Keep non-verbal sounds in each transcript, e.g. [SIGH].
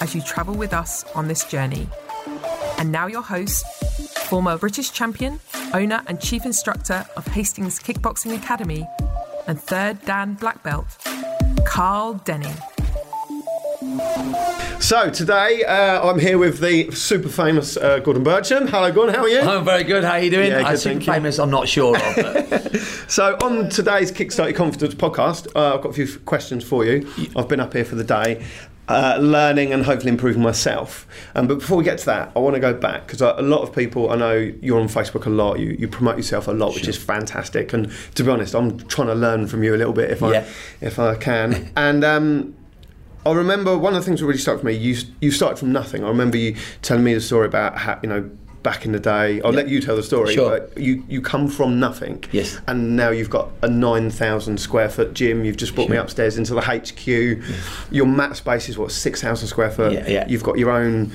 as you travel with us on this journey. And now, your host, former British champion, owner, and chief instructor of Hastings Kickboxing Academy, and third Dan Black Belt, Carl Denning. So today uh, I'm here with the super famous uh, Gordon Bircham. Hello, Gordon. How are you? I'm very good. How are you doing? Yeah, good, I thank think you. famous. I'm not sure of. But [LAUGHS] So on today's Kickstart Your Confidence podcast, uh, I've got a few questions for you. I've been up here for the day. Uh, learning and hopefully improving myself. Um, but before we get to that, I want to go back because a lot of people, I know you're on Facebook a lot, you, you promote yourself a lot, which is fantastic. And to be honest, I'm trying to learn from you a little bit if I, if I can. [LAUGHS] and um, I remember one of the things that really stuck with me. You you started from nothing. I remember you telling me the story about how you know back in the day. I'll let you tell the story. Sure. But you you come from nothing. Yes. And now you've got a nine thousand square foot gym. You've just brought me upstairs into the HQ. Your mat space is what six thousand square foot. Yeah, yeah. You've got your own.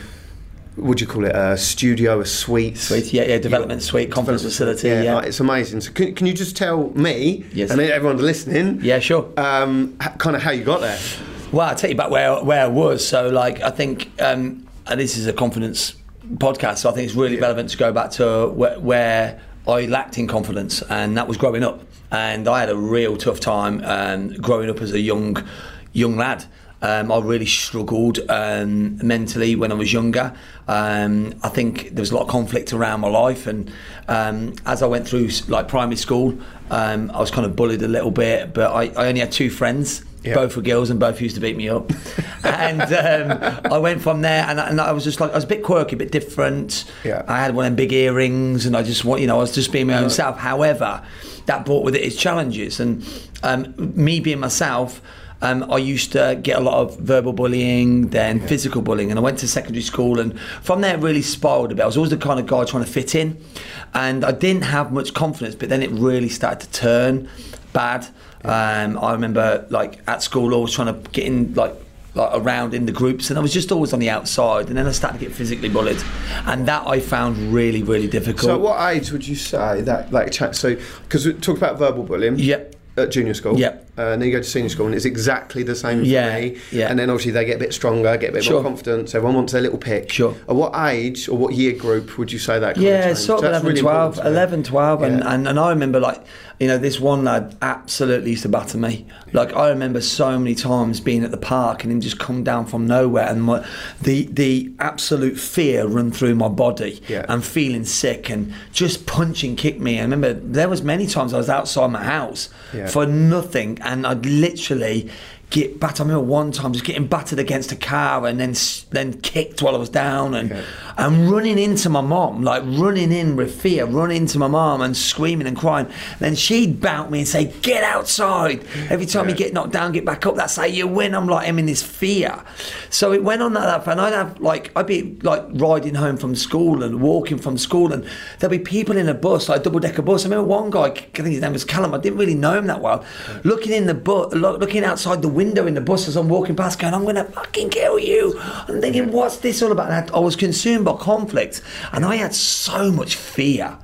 Would you call it a studio, a suite? Sweet, yeah, yeah, development suite, conference facility, yeah. like, it's amazing. So can, can you just tell me Yes. and everyone listening? Yeah, sure. Um, kind of how you got there. Well, I'll take you back where where I was. So, like, I think um, and this is a confidence podcast, so I think it's really relevant to go back to where, where I lacked in confidence, and that was growing up. And I had a real tough time um, growing up as a young young lad. Um, I really struggled um, mentally when I was younger. Um, I think there was a lot of conflict around my life, and um, as I went through like primary school, um, I was kind of bullied a little bit. But I, I only had two friends, Yeah. both were girls, and both used to beat me up. [LAUGHS] and um, I went from there, and, I- and I was just like, I was a bit quirky, a bit different. Yeah. I had one of them big earrings, and I just want, you know, I was just being my own self. However, that brought with it its challenges, and um, me being myself. Um, I used to get a lot of verbal bullying, then physical bullying, and I went to secondary school, and from there it really spiraled a bit. I was always the kind of guy trying to fit in, and I didn't have much confidence. But then it really started to turn bad. Um, I remember like at school always trying to get in like like around in the groups, and I was just always on the outside. And then I started to get physically bullied, and that I found really really difficult. So, at what age would you say that, like, so, because we talked about verbal bullying Yep. at junior school, Yep. Uh, and then you go to senior school, and it's exactly the same for Yeah, me. yeah. And then obviously they get a bit stronger, get a bit Sure. more confidence. Everyone wants their little pick. Sure. At what age or what year group would you say that? Yeah, of sort of That's 11, really 12, important to me. 11, 12. And, Yeah. and, and I remember, like, you know, this one lad absolutely used to batter me. Like, I remember so many times being at the park and him just come down from nowhere and my, the, the absolute fear run through my body Yeah. and feeling sick and just punch and kick me. I remember there was many times I was outside my house Yeah. for nothing and I'd literally get battered. I remember one time just getting battered against a car and then then kicked while I was down and Okay. and running into my mom, like running in with fear, running into my mom and screaming and crying. Then she'd bout me and say, "Get outside!" Every time you get knocked down, get back up. That's how you win. I'm like, I'm in this fear. So it went on like that, and I'd have like I'd be like riding home from school and walking from school, and there'd be people in a bus, like a double decker bus. I remember one guy, I think his name was Callum. I didn't really know him that well. Looking in the bus, looking outside the window in the bus as I'm walking past, going, "I'm gonna fucking kill you." I'm thinking, what's this all about? And I I was consumed by conflict, and I had so much fear.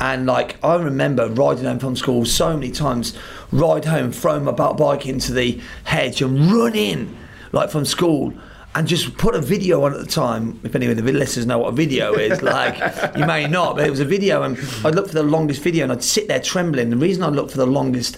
And like I remember riding home from school so many times, ride home, throwing my bike into the hedge and run in, like from school, and just put a video on at the time. If any of the listeners know what a video is, [LAUGHS] like you may not, but it was a video, and I'd look for the longest video, and I'd sit there trembling. The reason I looked for the longest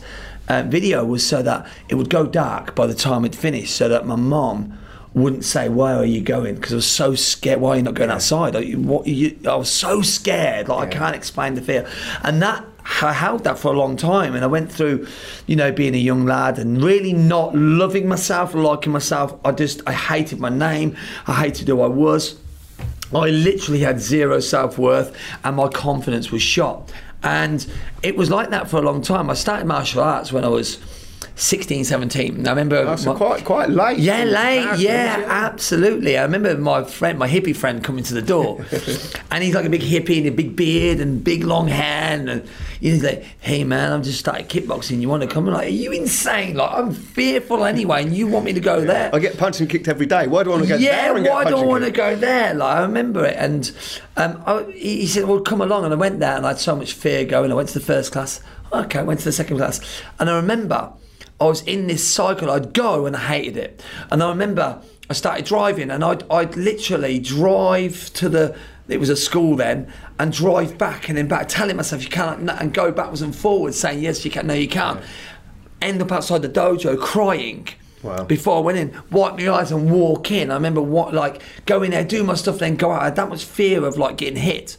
uh, video was so that it would go dark by the time it finished, so that my mom wouldn't say, "Where are you going?" Because I was so scared. Why are you not going outside? You, what, you, I was so scared. Like I can't explain the fear, and that I held that for a long time. And I went through, you know, being a young lad and really not loving myself, liking myself. I just I hated my name. I hated who I was. I literally had zero self worth, and my confidence was shot. And it was like that for a long time. I started martial arts when I was 16, 17. I remember. Oh, so my- quite quite late. yeah, late. Yeah, absolutely. I remember my friend, my hippie friend, coming to the door, [LAUGHS] and he's like a big hippie and a big beard and big long hair, and he's like, "Hey, man, I'm just started kickboxing. You want to come?" I'm like, "Are you insane? Like, I'm fearful anyway, and you want me to go there?" I get punched and kicked every day. Why do I want to go yeah, there get why do I want to go there? Like, I remember it, and um, I, he he said, "Well, come along." And I went there, and I had so much fear going. I went to the first class. Okay, I went to the second class, and I remember I was in this cycle. I'd go, and I hated it. And I remember I started driving, and I'd, I'd literally drive to the. It was a school then, and drive back and then back, telling myself you can't, and go backwards and forwards, saying yes you can, no you can't. End up outside the dojo crying Wow. before I went in, wipe my eyes and walk in. I remember what like go in there, do my stuff, then go out. I had that much fear of like getting hit.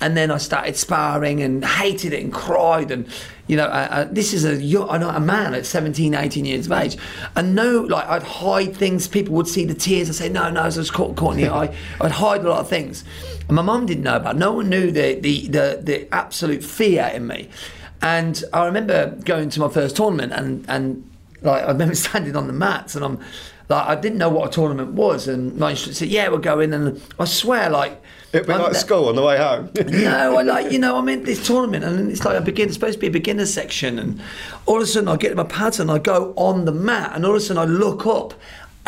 And then I started sparring and hated it and cried. And, you know, uh, uh, this is a, a man at 17, 18 years of age. And no, like, I'd hide things. People would see the tears. I'd say, no, no, I was caught, caught in the eye. [LAUGHS] I'd hide a lot of things. And my mum didn't know about it. No one knew the, the, the, the absolute fear in me. And I remember going to my first tournament and, and like I remember [LAUGHS] standing on the mats and I'm like I didn't know what a tournament was and my instructor said yeah we're going and I swear like Be I'm like school on the way home. no, [LAUGHS] I like you know I'm in this tournament and it's like a begin it's supposed to be a beginner section and all of a sudden I get my pads and I go on the mat and all of a sudden I look up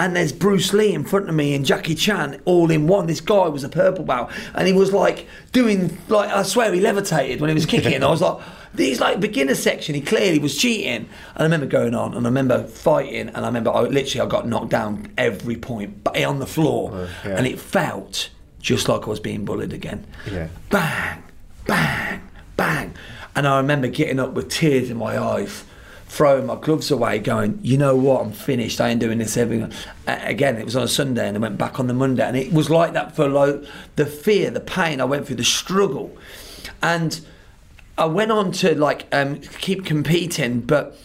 and there's Bruce Lee in front of me and Jackie Chan all in one. This guy was a purple belt and he was like doing like I swear he levitated when he was [LAUGHS] kicking. and I was like. These like beginner section, he clearly was cheating. And I remember going on, and I remember fighting, and I remember I literally I got knocked down every point, but on the floor, Oh, yeah. and it felt just like I was being bullied again Yeah. bang, bang, bang. And I remember getting up with tears in my eyes, throwing my gloves away, going, you know what, I'm finished. I ain't doing this every. Again, it was on a Sunday and I went back on the Monday. And it was like that for like the fear, the pain I went through, the struggle. And I went on to like um, keep competing, but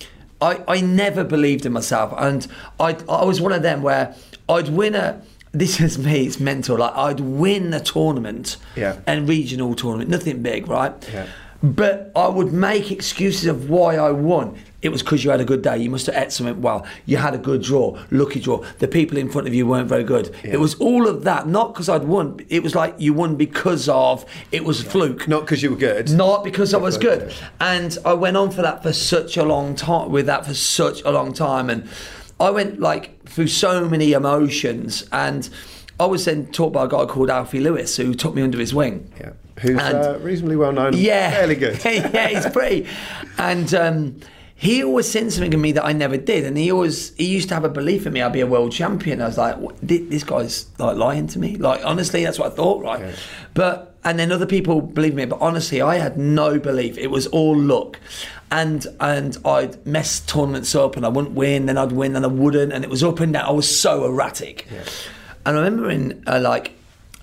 I, I never believed in myself. And I, I was one of them where I'd win a. This is me. It's mental. Like I'd win a tournament, Yeah. and regional tournament, nothing big, right? Yeah. But I would make excuses of why I won. It was because you had a good day. You must have ate something well. You had a good draw, lucky draw. The people in front of you weren't very good. It was all of that, not because I'd won. It was like you won because of it was a fluke. Not because you were good. Not because I was good. And I went on for that for such a long time, with that for such a long time. And I went like through so many emotions. And I was then taught by a guy called Alfie Lewis who took me under his wing. Yeah. Who's And- uh, reasonably well known. Yeah. Fairly good. [LAUGHS] yeah, he's pretty. And um, he always seen something in me that I never did. And he always, he used to have a belief in me I'd be a world champion. I was like, this guy's like lying to me. Like, honestly, that's what I thought, right? Yeah. But, and then other people believe me, but honestly, I had no belief. It was all luck. And and I'd mess tournaments up and I wouldn't win, then I'd win, then I wouldn't. And it was up and down. I was so erratic. And I remember in uh, like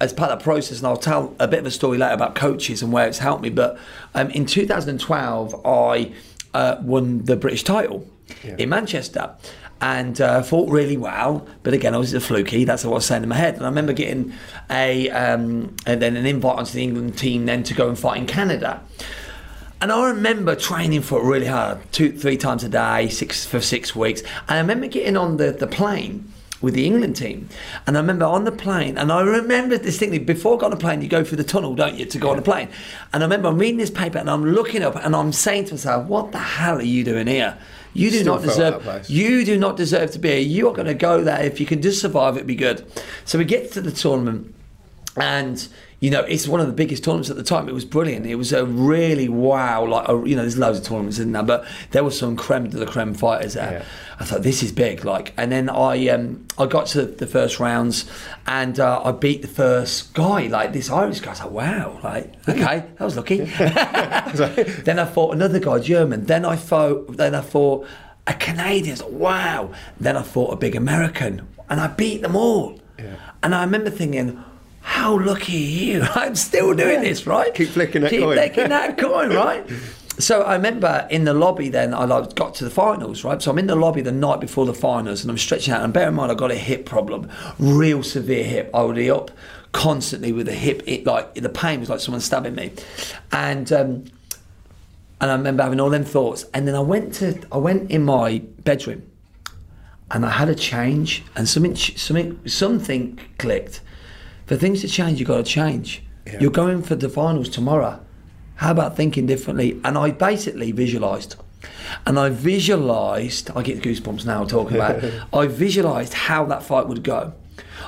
as part of that process, and I'll tell a bit of a story later about coaches and where it's helped me. But um, in 2012, I uh, won the British title Yeah. in Manchester. And uh, fought really well, but again, I was a fluky. That's what I was saying in my head. And I remember getting a um, and then an invite onto the England team then to go and fight in Canada. And I remember training for it really hard, two, three times a day, six for six weeks. And I remember getting on the, the plane with the England team. And I remember on the plane, and I remember distinctly, before I got on the plane, you go through the tunnel, don't you, to go on the plane. And I remember I'm reading this paper and I'm looking up and I'm saying to myself, what the hell are you doing here? You do Still not deserve. You do not deserve to be here. You are going to go there. If you can just survive, it'd be good. So we get to the tournament, and you know it's one of the biggest tournaments at the time. It was brilliant. It was a really wow. Like a, you know, there's loads of tournaments in there, but there were some creme de la creme fighters there. Yeah. I thought this is big. Like, and then I um, I got to the first rounds, and uh, I beat the first guy. Like this Irish guy. I was like, wow. Like, okay, that was lucky. [LAUGHS] then I fought another guy, German. Then I fought. Then I fought a Canadian. I was like, wow. Then I fought a big American, and I beat them all. Yeah. And I remember thinking. How lucky are you? [LAUGHS] I'm still doing this, right? Keep flicking that coin. Keep coin. flicking that [LAUGHS] coin, right? So I remember in the lobby then I like got to the finals, right? So I'm in the lobby the night before the finals and I'm stretching out and bear in mind I got a hip problem, real severe hip. I would be up constantly with a hip, it like the pain was like someone stabbing me. And um, And I remember having all them thoughts. And then I went to I went in my bedroom and I had a change and something something something clicked. For things to change, you've got to change. Yeah. You're going for the finals tomorrow. How about thinking differently? And I basically visualized. And I visualized, I get goosebumps now talking about it. [LAUGHS] I visualized how that fight would go.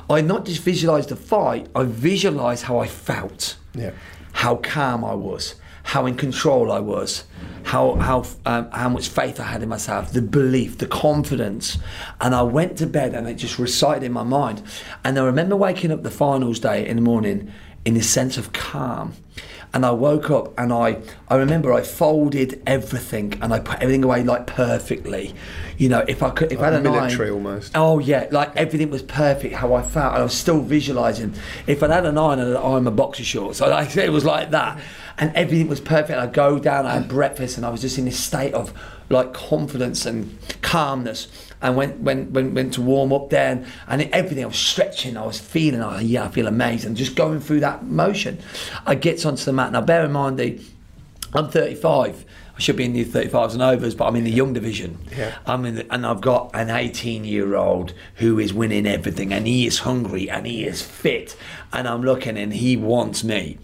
I not just visualized the fight, I visualized how I felt Yeah. how calm I was, how in control I was, how how um, how much faith I had in myself, the belief, the confidence, and I went to bed and it just recited in my mind. And I remember waking up the finals day in the morning in this sense of calm. And I woke up and I, I remember I folded everything and I put everything away like perfectly. You know, if I could, if I had a military nine, almost. Oh yeah, like everything was perfect how I felt. I was still visualising. If I'd had a nine and I'm a boxer shorts, so [LAUGHS] like it was like that, and everything was perfect. I'd go down, I had breakfast, and I was just in this state of like confidence and calmness. And went went went, went to warm up there, and, and everything I was stretching. I was feeling, oh yeah, I feel amazing. Just going through that motion. I get onto the mat. Now bear in mind the I'm 35. I should be in the 35s and overs, but I'm in the young division. Yeah. I'm in, the, and I've got an 18 year old who is winning everything, and he is hungry and he is fit, and I'm looking and he wants me.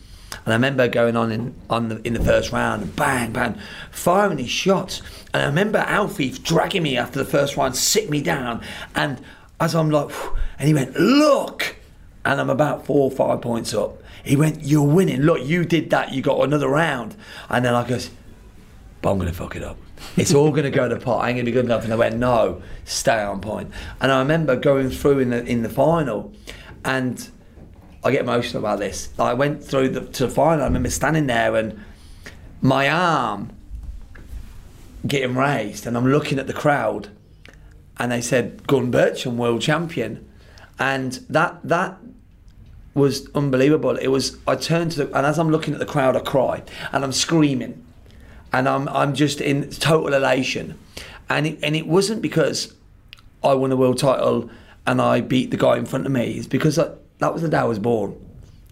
And I remember going on in on the, in the first round, bang bang, firing these shots. And I remember Alfie dragging me after the first round, sit me down, and as I'm like, and he went, look, and I'm about four or five points up. He went, You're winning. Look, you did that. You got another round. And then I goes, But I'm to fuck it up. It's all going to go to pot. I ain't going to be good enough. And I went, No, stay on point. And I remember going through in the in the final, and I get emotional about this. I went through the, to the final. I remember standing there and my arm getting raised, and I'm looking at the crowd, and they said, Gun Bircham, world champion. And that that was unbelievable. It was I turned to the, and as I'm looking at the crowd, I cry and I'm screaming, and I'm I'm just in total elation, and it and it wasn't because I won a world title and I beat the guy in front of me. It's because that, that was the day I was born.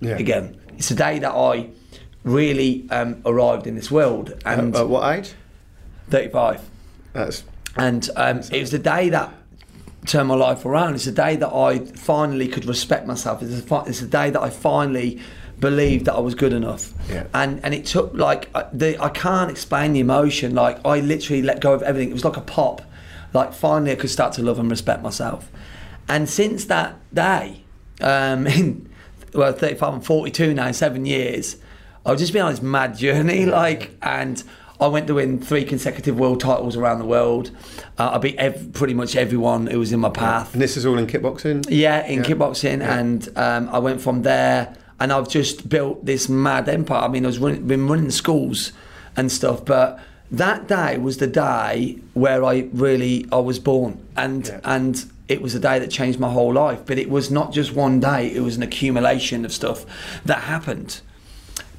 Yeah. Again, it's the day that I really um, arrived in this world, and At what age? 35 That's and um, it was the day that turned my life around. It's the day that I finally could respect myself. It's the, it's the day that I finally believed that I was good enough. Yeah. And and it took like uh, the I can't explain the emotion. Like I literally let go of everything. It was like a pop. Like finally I could start to love and respect myself. And since that day, um, [LAUGHS] in well 35 and 42 now, seven years, I've just been on this mad journey. Like and. I went to win three consecutive world titles around the world. Uh, I beat ev- pretty much everyone who was in my path. and this is all in kickboxing. Yeah, in Yeah. kickboxing, Yeah. and um, I went from there, and I've just built this mad empire. I mean, I was running, been running schools and stuff, but that day was the day where I really I was born, and Yeah. and it was a day that changed my whole life. But it was not just one day; it was an accumulation of stuff that happened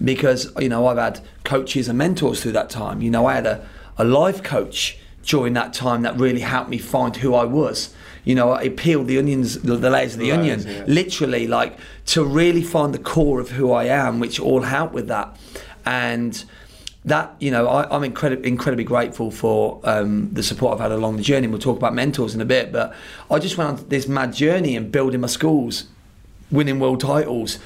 because you know I've had coaches and mentors through that time. You know, I had a, a life coach during that time that really helped me find who I was. You know, I peeled the onions, the, the layers of the onion, yeah. literally, like to really find the core of who I am, which all helped with that. And that, you know, I, I'm incredibly, incredibly grateful for um, the support I've had along the journey. We'll talk about mentors in a bit, but I just went on this mad journey and building my schools, winning world titles,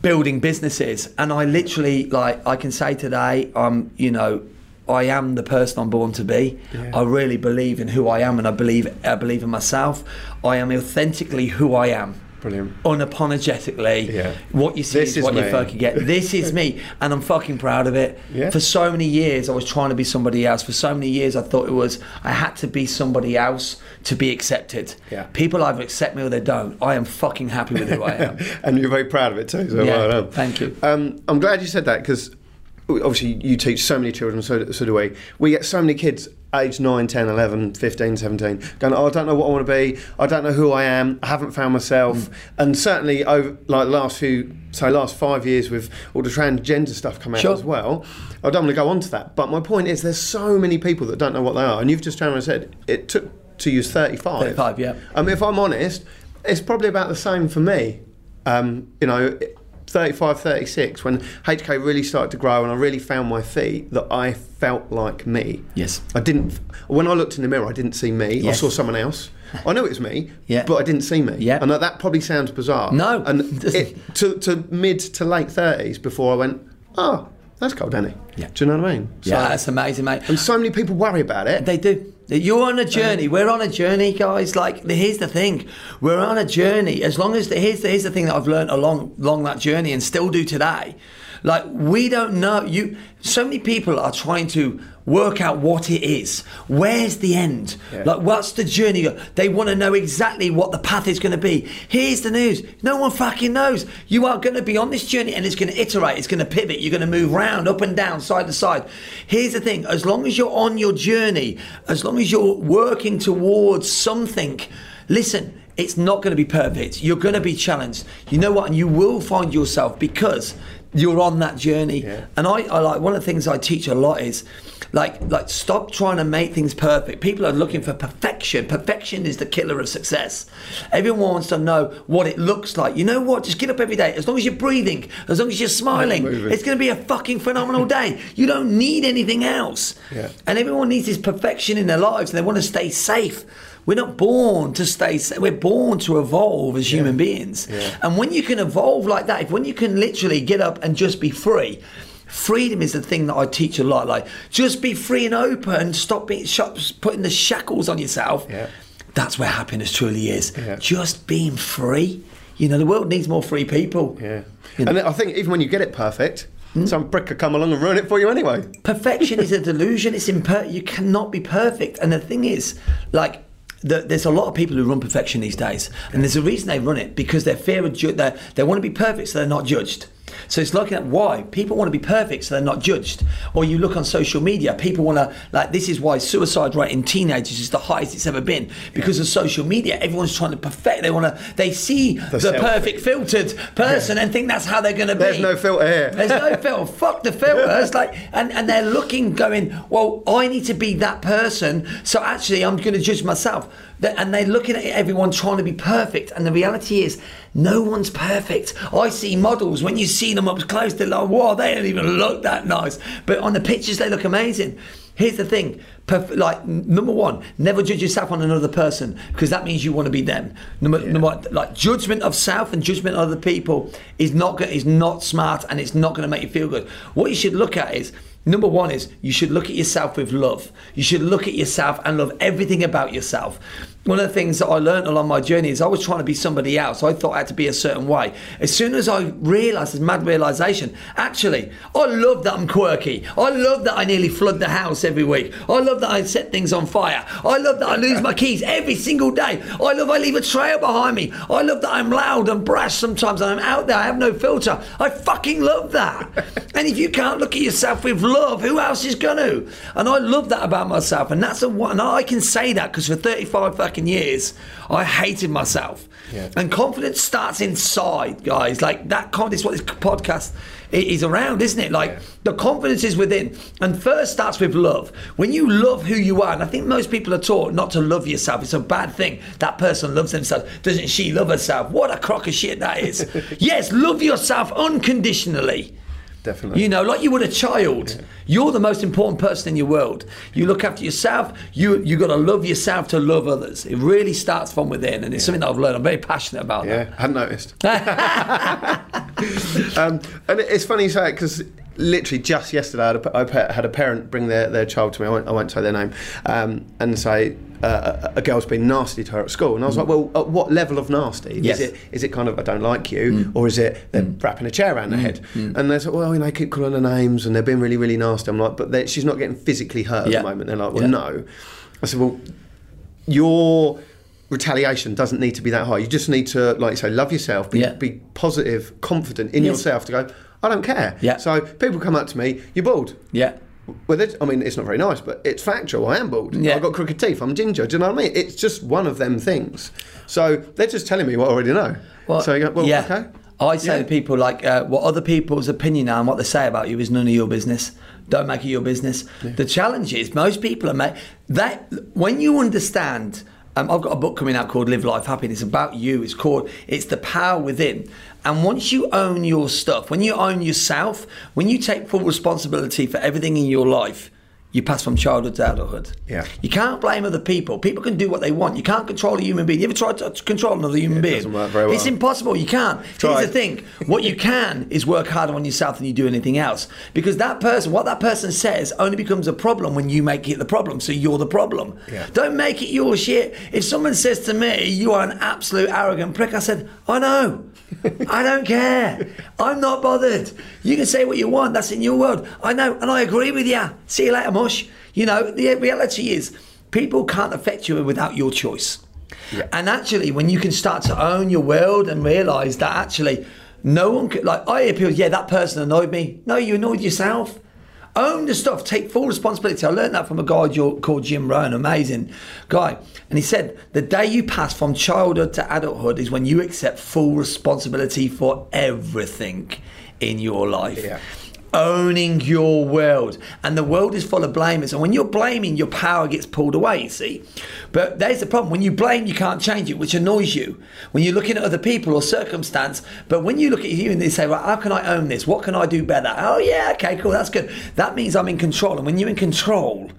building businesses, and I literally like I can say today, I'm you know. I am the person I'm born to be. Yeah. I really believe in who I am, and I believe I believe in myself. I am authentically who I am, Brilliant. unapologetically. Yeah. What you see This is, is what you me. fucking get. [LAUGHS] This is me, and I'm fucking proud of it. Yeah. For so many years, I was trying to be somebody else. For so many years, I thought it was I had to be somebody else to be accepted. Yeah. People either accept me or they don't. I am fucking happy with who I [LAUGHS] am. and you're very proud of it too. So Yeah, well thank you. Um, I'm glad you said that because obviously you teach so many children, so, so do we. We get so many kids aged 9, 10, 11, 15, 17 going, oh, I don't know what I want to be. I don't know who I am. I haven't found myself. Mm. And certainly over like last few, so last five years with all the transgender stuff come out Sure. as well. I don't want to go on to that. But my point is there's so many people that don't know what they are. And you've just turned around and said it took to you 35. 35, yeah. I mean, if I'm honest, it's probably about the same for me. Um, you know, 35, 36, when HK really started to grow and I really found my feet, that I felt like me. Yes. I didn't, when I looked in the mirror, I didn't see me. Yes. I saw someone else. [LAUGHS] I knew it was me, Yeah. but I didn't see me. Yeah. And that- that probably sounds bizarre. No. And [LAUGHS] it, to, to mid to late 30s before I went, oh, that's cool, Danny. Yeah. Do you know what I mean? So- Yeah, that's amazing, mate. and so many people worry about it. They do. You're on a journey. We're on a journey, guys. Like, here's the thing: we're on a journey. As long as the, here's the, here's the thing that I've learned along along that journey and still do today. Like, we don't know. You. So many people are trying to work out what it is. Where's the end? Yeah. Like, what's the journey? They want to know exactly what the path is going to be. Here's the news: no one fucking knows. You are going to be on this journey, and it's going to iterate. It's going to pivot. You're going to move round, up and down, side to side. Here's the thing: as long as you're on your journey, as long as you're working towards something, listen. It's not going to be perfect. You're going to be challenged. You know what? And you will find yourself because you're on that journey. Yeah. And I, I like one of the things I teach a lot is like like stop trying to make things perfect. People are looking for perfection. Perfection is the killer of success. Everyone wants to know what it looks like. You know what? Just get up every day. As long as you're breathing, as long as you're smiling, it's going to be a fucking phenomenal day. You don't need anything else. Yeah. And everyone needs this perfection in their lives, and they want to stay safe. We're not born to stay safe. We're born to evolve as human beings. Yeah. And when you can evolve like that, if when you can literally get up and just be free, freedom is the thing that I teach a lot. Like, just be free and open and stop being stop putting the shackles on yourself. Yeah. That's where happiness truly is. Yeah. Just being free. You know, the world needs more free people. Yeah. You And I think even when you get it perfect, hmm? some prick could come along and ruin it for you anyway. perfection is a delusion. It's imper- You cannot be perfect. And the thing is, like, the, there's a lot of people who run perfection these days, and there's a reason they run it because they're fear of ju- they want to be perfect, so they're not judged. So it's looking at why people want to be perfect, so they're not judged. Or you look on social media, people want to like this is why suicide rate in teenagers is the highest it's ever been because of social media. Everyone's trying to perfect. They want to. They see the, selfie. perfect filtered person and think that's how they're going to be. There's no filter here. There's no [LAUGHS] filter. Fuck the filters. Like, and, and they're looking, going, well, I need to be that person. So actually, I'm going to judge myself. And they're looking at everyone trying to be perfect. And the reality is, no one's perfect. I see models when you see them up close, they're like, wow, they don't even look that nice. But on the pictures, they look amazing. Here's the thing, perf- like number one, never judge yourself on another person because that means you want to be them. Number, number like judgment of self and judgment of other people is not go- is not smart and it's not going to make you feel good. What you should look at is number one is you should look at yourself with love. You should look at yourself and love everything about yourself. One of the things that I learned along my journey is I was trying to be somebody else. I thought I had to be a certain way. As soon as I realised this mad realisation, actually, I love that I'm quirky. I love that I nearly flood the house every week. I love that I set things on fire. I love that I lose my keys every single day. I love I leave a trail behind me. I love that I'm loud and brash sometimes and I'm out there. I have no filter. I fucking love that. [LAUGHS] and if you can't look at yourself with love, who else is going to? And I love that about myself. And that's a one. And I can say that because for 35 fucking years, I hated myself. Yeah. And confidence starts inside, guys. Like that confidence, what this podcast is around, isn't it? Like the confidence is within. And first starts with love. When you love who you are, and I think most people are taught not to love yourself. It's a bad thing. That person loves themselves. Doesn't she love herself? What a crock of shit that is. [LAUGHS] yes, love yourself unconditionally. Definitely. You know, like you would a child. You're the most important person in your world. You look after yourself. You you got to love yourself to love others. It really starts from within, and it's something that I've learned. I'm very passionate about Yeah, that. hadn't noticed. [LAUGHS] [LAUGHS] um, and it's funny you say it because literally just yesterday I had a, I had a parent bring their, their child to me. I won't, I won't say their name um, and say uh, a, girl's been nasty to her at school, and I was mm. like, well, at what level of nasty? Yes. Is it is it kind of I don't like you, mm. or is it they're mm. wrapping a chair around their head? And they're like, well, you know, keep calling her names, and they're being really really nasty. I'm like, but she's not getting physically hurt at the moment. They're like, well, Yeah. no. I said, well your retaliation doesn't need to be that high. You just need to, like you say, love yourself, be, Yeah. be positive, confident in Yes. yourself to go, I don't care. Yeah. So people come up to me, you're bald. Yeah. Well, that's- I mean, it's not very nice, but it's factual. I am bald. Yeah. I've got crooked teeth. I'm ginger. Do you know what I mean? It's just one of them things. So they're just telling me what I already know. so you go, well, yeah. okay. I say Yeah. to people like, uh, what other people's opinion are and what they say about you is none of your business. Don't make it your business. The challenge is most people are made that when you understand Um, I've got a book coming out called Live Life Happy. It's about you. It's called It's the Power Within. And once you own your stuff, when you own yourself, when you take full responsibility for everything in your life, you pass from childhood to adulthood. Yeah. You can't blame other people. People can do what they want. You can't control a human being. You ever tried to control another human being? doesn't work very well. It's impossible. You can't. Here's the thing. What you can is work harder on yourself than you do anything else. Because that person, what that person says, only becomes a problem when you make it the problem. So you're the problem. Yeah. Don't make it your shit. If someone says to me, "You are an absolute arrogant prick," I said, "I know." [LAUGHS] I don't care. I'm not bothered. You can say what you want. That's in your world. I know, and I agree with you. See you later, mush. You know, the reality is, people can't affect you without your choice. Yeah. And actually, when you can start to own your world and realize that actually no one could, like, I hear people, yeah, that person annoyed me. No, you annoyed yourself. Own the stuff, take full responsibility. I learned that from a guy called Jim Rohn, amazing guy. And he said, the day you pass from childhood to adulthood is when you accept full responsibility for everything in your life Yeah. Owning your world. And the world is full of blamers. And when you're blaming, your power gets pulled away, you see. But there's the problem. When you blame, you can't change it, which annoys you. When you're looking at other people or circumstance, but when you look at you and they say, well, how can I own this? What can I do better? Oh, yeah, okay, cool, that's good. That means I'm in control. And when you're in control,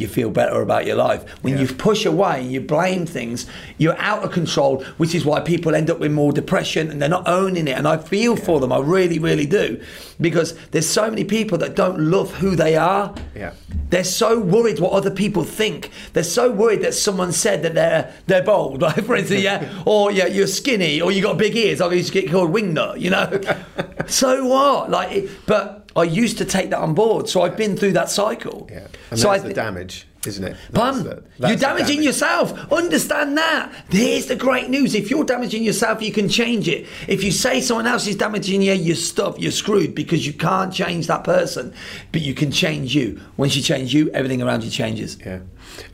you feel better about your life. When Yeah. you push away and you blame things, you're out of control, which is why people end up with more depression and they're not owning it. And I feel for them, I really, really do. Because there's so many people that don't love who they are. Yeah. They're so worried what other people think. They're so worried that someone said that they're they're bold, like [LAUGHS] for instance, yeah, [LAUGHS] or yeah, you're skinny, or you got big ears. I used to get called wingnut, you know. [LAUGHS] so what? Like, but I used to take that on board, so I've been through that cycle. Yeah. And so that's I the damage, isn't it? That's Pun. the- You're damaging damage. yourself. Understand that. Here's the great news. If you're damaging yourself, you can change it. If you say someone else is damaging you, you're stuffed, you're screwed because you can't change that person. But you can change you. Once you change you, everything around you changes. Yeah.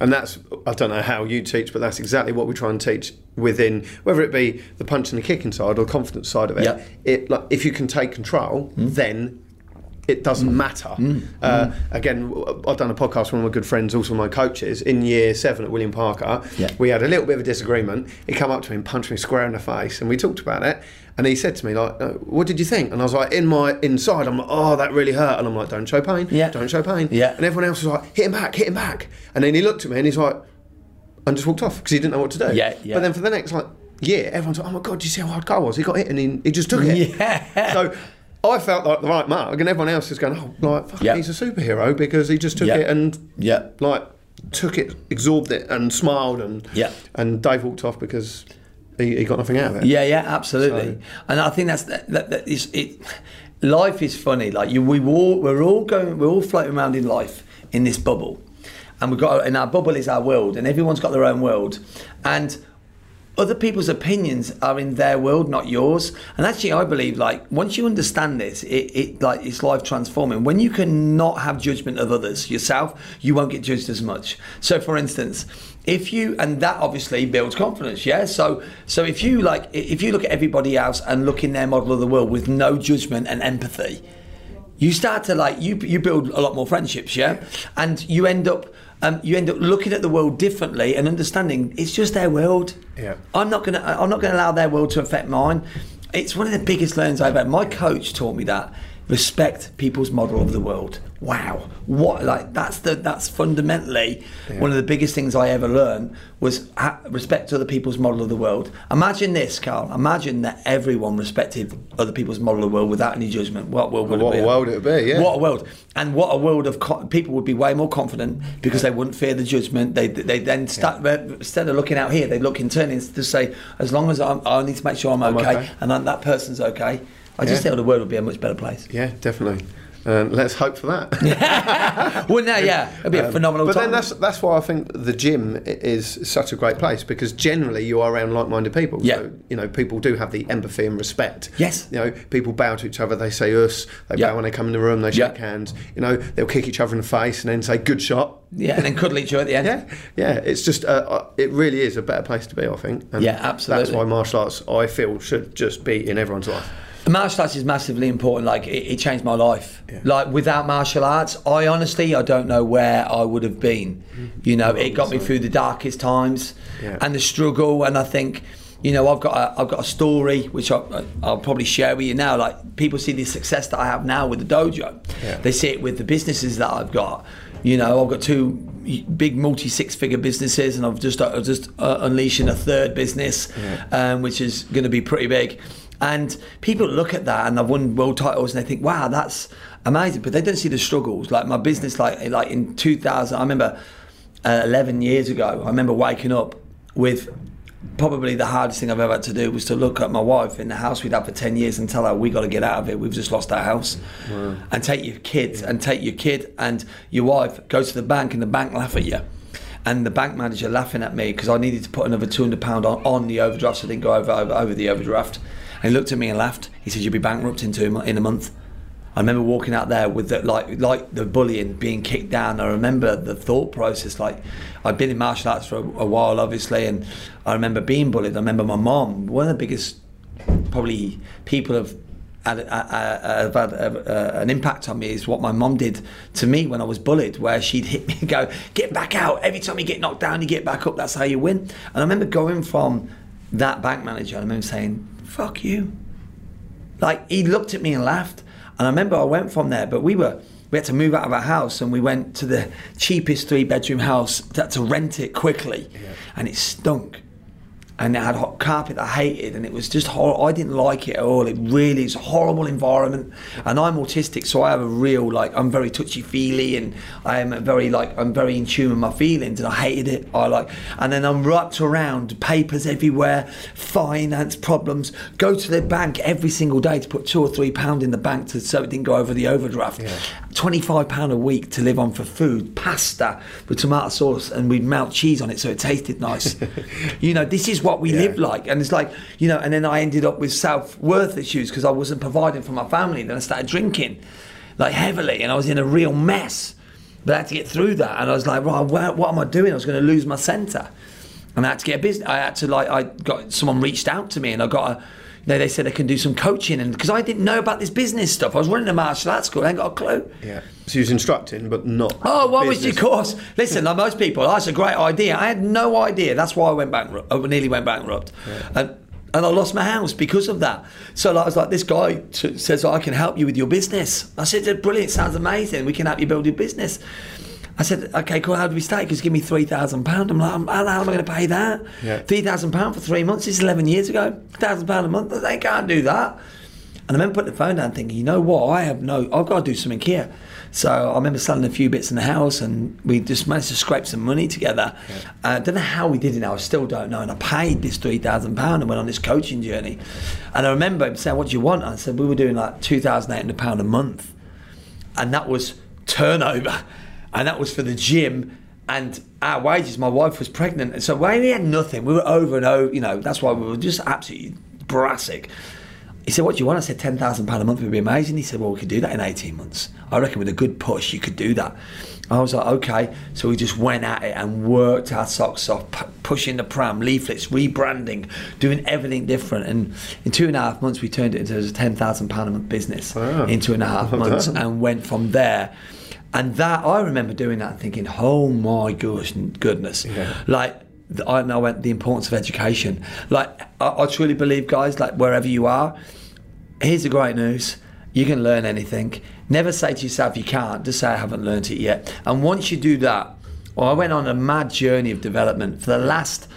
And that's, I don't know how you teach, but that's exactly what we try and teach within, whether it be the punch and the kicking side or the confidence side of it. Yeah. It like If you can take control, hmm? then it doesn't matter. Uh, Again, I've done a podcast with one of my good friends, also my coaches, in year seven at William Parker. Yeah. We had a little bit of a disagreement. He come up to me and punched me square in the face, and we talked about it. And he said to me, like, "What did you think?" And I was like, "In my inside, I'm like, oh, that really hurt." And I'm like, "Don't show pain. Yeah. Don't show pain." Yeah. And everyone else was like, "Hit him back, hit him back." And then he looked at me and he's like, and just walked off because he didn't know what to do. Yeah, yeah. But then for the next like year, everyone's like, "Oh my god, do you see how hard Carl was? He got hit and he, he just took it." [LAUGHS] Yeah. So I felt like the right mark, and everyone else is going, "Oh, like fuck, Yeah. he's a superhero because he just took Yeah. it and Yeah. like took it, absorbed it, and smiled and Yeah. And Dave walked off because he, he got nothing out of it. Yeah, yeah, absolutely. So- and I think that's that, that, that is it. Life is funny. Like you, we all we're all going, we're all floating around in life in this bubble, and we've got and our bubble is our world, and everyone's got their own world, and other people's opinions are in their world, not yours. And actually, I believe like once you understand this, it, it like it's life transforming. When you can not have judgment of others yourself, you won't get judged as much. So, for instance, if you and that obviously builds confidence, yeah. So, so if you like, if you look at everybody else and look in their model of the world with no judgment and empathy, you start to like you you build a lot more friendships, yeah, and you end up um, you end up looking at the world differently and understanding it's just their world. Yeah. I'm not gonna I'm not gonna allow their world to affect mine. It's one of the biggest learns I've had. My coach taught me that respect people's model of the world. Wow, what like that's the that's fundamentally one of the biggest things I ever learned was ha- respect other people's model of the world. Imagine this, Carl. Imagine that everyone respected other people's model of the world without any judgment. What world would What it a be? world it would be, yeah. What a world, and what a world of co- people would be way more confident because they wouldn't fear the judgment. They they then start instead of looking out here, they look internally to say, as long as I'm, I need to make sure I'm okay, okay. and then that person's okay. I just Yeah. think the world would be a much better place. Yeah, definitely. Um, let's hope for that. [LAUGHS] [LAUGHS] well, now, yeah, it'd be a phenomenal time. But time. then that's that's why I think the gym is such a great place because generally you are around like-minded people. Yeah. So, you know, people do have the empathy and respect. Yes. You know, people bow to each other. They say us. They Yeah. bow when they come in the room. They shake Yeah. hands. You know, they'll kick each other in the face and then say "good shot." yeah, and then cuddle each other at the end. [LAUGHS] Yeah, yeah. It's just uh, uh, it really is a better place to be. I think. And Yeah, absolutely. That's why martial arts, I feel, should just be in everyone's life. Martial arts is massively important. Like it, it changed my life. Like without martial arts, I honestly I don't know where I would have been. You know, it got me through the darkest times Yeah. and the struggle. And I think, you know, I've got a, I've got a story which I, I'll probably share with you now. Like people see the success that I have now with the dojo. Yeah. They see it with the businesses that I've got. You know, I've got two big multi six figure businesses, and I've just uh, just uh, unleashing a third business, um, which is going to be pretty big. And people look at that, and I've won world titles, and they think, "Wow, that's amazing," but they don't see the struggles. Like my business, like like in 2000, I remember uh, 11 years ago, I remember waking up with probably the hardest thing I've ever had to do was to look at my wife in the house we'd had for 10 years and tell her we got to get out of it we've just lost our house. And take your kids and take your kid and your wife go to the bank and the bank laugh at you. And the bank manager laughing at me because I needed to put another 200 pound on, on the overdraft so I didn't go over, over over the overdraft and he looked at me and laughed he said you'll be bankrupt in two in a month I remember walking out there with the, like like the bullying being kicked down. I remember the thought process. Like I'd been in martial arts for a, a while, obviously, and I remember being bullied. I remember my mom. One of the biggest probably people have had, uh, uh, had uh, an impact on me is what my mom did to me when I was bullied, where she'd hit me and go, "Get back out!" Every time you get knocked down, you get back up. That's how you win. And I remember going from that bank manager. I remember saying, "Fuck you." like he looked at me and laughed. And i remember i went from there but we were we had to move out of our house and we went to the cheapest three bedroom house to, to rent it quickly. And it stunk and it had hot carpet I hated, and it was just horrible. I didn't like it at all. It really is a horrible environment, and I'm autistic, so I have a real like I'm very touchy feely, and I am a very like I'm very in tune with my feelings, and I hated it. I like, and then I'm wrapped around papers everywhere, finance problems. Go to the bank every single day to put two or three pound in the bank to so it didn't go over the overdraft. Twenty-five pound a week to live on for food, pasta with tomato sauce, and we'd melt cheese on it so it tasted nice. [LAUGHS] you know, this is what we Yeah. live like, and it's like you know. And then I ended up with self-worth issues because I wasn't providing for my family. Then I started drinking, like heavily, and I was in a real mess. But I had to get through that, and I was like, right, where, what am I doing? I was going to lose my centre, and I had to get a business. I had to like, I got someone reached out to me, and I got a. You know, they said I can do some coaching, and because I didn't know about this business stuff, I was running a martial arts school, I ain't got a clue. Yeah. So he was instructing, but not. Oh, what was your business. course? Listen, like most people, that's a great idea. I had no idea. That's why I went bankrupt. I nearly went bankrupt, and and I lost my house because of that. So like, I was like, this guy t- says I can help you with your business. I said, brilliant, sounds amazing. We can help you build your business. I said, okay, cool. How do we start? Because give me three thousand pound. I'm like, how am I going to pay that? Yeah. Three thousand pound for three months. This is eleven years ago. Thousand pound a month. They can't do that. And I remember putting the phone down, thinking, you know what? I have no. I've got to do something here. So I remember selling a few bits in the house, and we just managed to scrape some money together. Uh, I don't know how we did it now. I still don't know. And I paid this three thousand pound and went on this coaching journey. And I remember him saying, "What do you want?" I said, "We were doing like two thousand eight hundred pound a month." and that was turnover, and that was for the gym and our wages. My wife was pregnant, and so we had nothing. We were over and over. You know, that's why we were just absolutely brassic. He said, "What do you want?" I said, 10000 pound a month would be amazing." He said, "Well, we could do that in eighteen months. I reckon with a good push, you could do that." I was like, "Okay." So we just went at it and worked our socks off, pu- pushing the pram, leaflets, rebranding, doing everything different. And in two and a half months, we turned it into a ten thousand pound a month business. Wow. In two and a half months, and went from there. And that I remember doing that and thinking, oh my gosh, goodness, Yeah. like I know the importance of education. Like I, I truly believe, guys, like wherever you are, here's the great news: you can learn anything. Never say to yourself you can't. Just say I haven't learned it yet. And once you do that, well, I went on a mad journey of development for the last.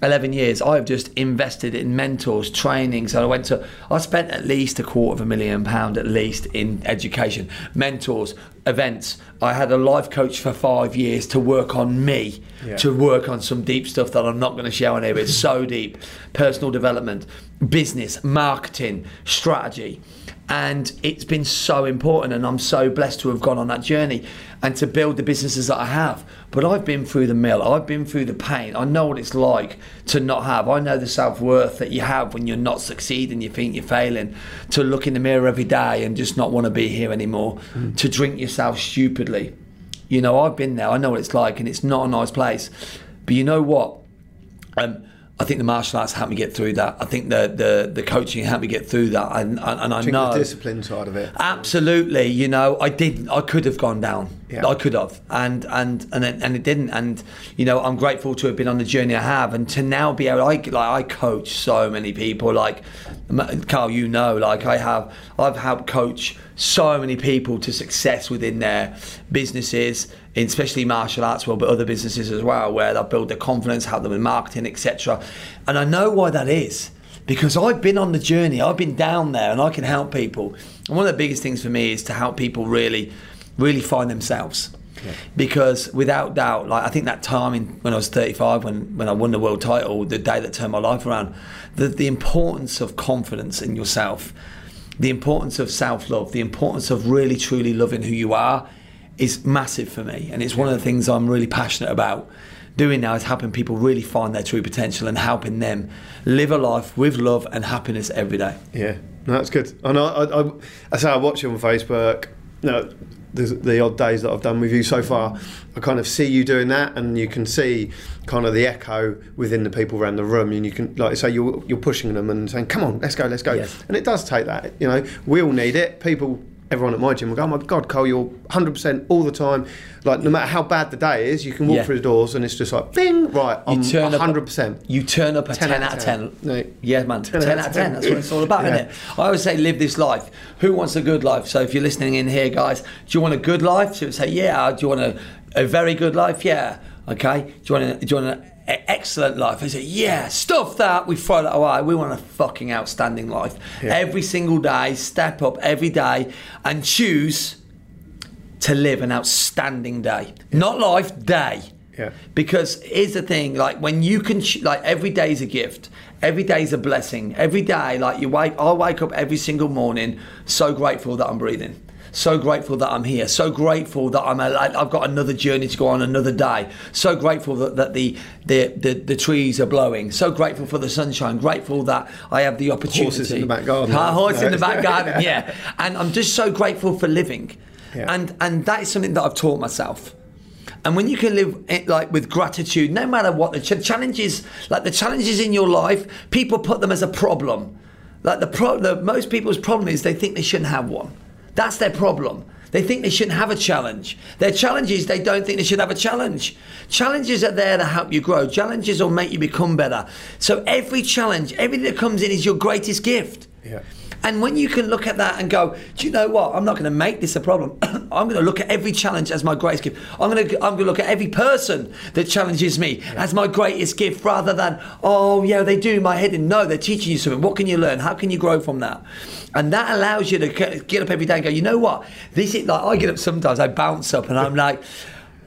11 years I've just invested in mentors trainings and I went to I spent at least a quarter of a million pound at least in education mentors events I had a life coach for 5 years to work on me Yeah. to work on some deep stuff that I'm not going to share on here but it's so [LAUGHS] deep. Personal development business marketing strategy and it's been so important and I'm so blessed to have gone on that journey and to build the businesses that I have. But I've been through the mill I've been through the pain. I know what it's like to not have. I know the self-worth that you have when you're not succeeding you think you're failing to look in the mirror every day and just not want to be here anymore hmm. to drink yourself stupidly you know I've been there I know what it's like and it's not a nice place but you know what um, I think the martial arts helped me get through that. I think the the, the coaching helped me get through that, and and, and I I know the discipline side of it. Absolutely, you know, I did. I could have gone down. Yeah. I could have, and and and it, and it didn't. And you know, I'm grateful to have been on the journey I have, and to now be able. I like I coach so many people. Like Carl, you know, like I have. I've helped coach so many people to success within their businesses, especially martial arts world, but other businesses as well, where they build their confidence, help them in marketing, etc. And I know why that is because I've been on the journey, I've been down there, and I can help people. And one of the biggest things for me is to help people really, really find themselves. Because without doubt, like I think that time in, when I was 35, when, when I won the world title, the day that turned my life around, the, the importance of confidence in yourself, the importance of self love, the importance of really truly loving who you are is massive for me. And it's one of the things I'm really passionate about doing now is helping people really find their true potential and helping them live a life with love and happiness every day. Yeah, no, that's good. And I, I, I, I say I watch you on Facebook. No, the, the odd days that I've done with you so far, I kind of see you doing that, and you can see kind of the echo within the people around the room, and you can like say you're you're pushing them and saying, "Come on, let's go, let's go," Yes. and it does take that. You know, we all need it. People. Everyone at my gym will go, oh my God, Cole, you're 100% all the time. Like, no matter how bad the day is, you can walk Yeah. through the doors and it's just like, bing, right, I'm turn 100%. You turn up a 10, 10 out of 10. No. Yeah, man. 10, out of 10. That's what it's all about, Yeah. isn't it? I always say live this life. Who wants a good life? So if you're listening in here, guys, do you want a good life? So say, yeah. Do you want a, a very good life? Yeah. Okay. Do you want, a, do you want an e- excellent life? I say, yeah. Stuff that. We throw that away. We want a fucking outstanding life. Yeah. Every single day, step up every day and choose to live an outstanding day. Not life, day. Yeah. Because here's the thing, like when you can, ch- like every day is a gift. Every day is a blessing. Every day, like you wake, I wake up every single morning so grateful that I'm breathing. So grateful that I'm here. So grateful that I'm. alive. I've got another journey to go on, another day. So grateful that, that the, the the the trees are blowing. So grateful for the sunshine. Grateful that I have the opportunity. Horses in the back garden. Ah, horse in the back garden. Yeah, [LAUGHS] and I'm just so grateful for living. Yeah. And and that is something that I've taught myself. And when you can live it, like with gratitude, no matter what the ch- challenges, like the challenges in your life, people put them as a problem. Like the, pro- the most people's problem is they think they shouldn't have one. That's their problem. They think they shouldn't have a challenge. Their challenge is they don't think they should have a challenge. Challenges are there to help you grow. Challenges will make you become better. So every challenge, everything that comes in is your greatest gift. Yeah. And when you can look at that and go, do you know what? I'm not going to make this a problem. [CLEARS THROAT] I'm going to look at every challenge as my greatest gift. I'm going to I'm going to look at every person that challenges me as my greatest gift, rather than oh yeah they do my head in. No, they're teaching you something. What can you learn? How can you grow from that? And that allows you to get get up every day and go. You know what? This is like I get up sometimes. I bounce up and I'm like.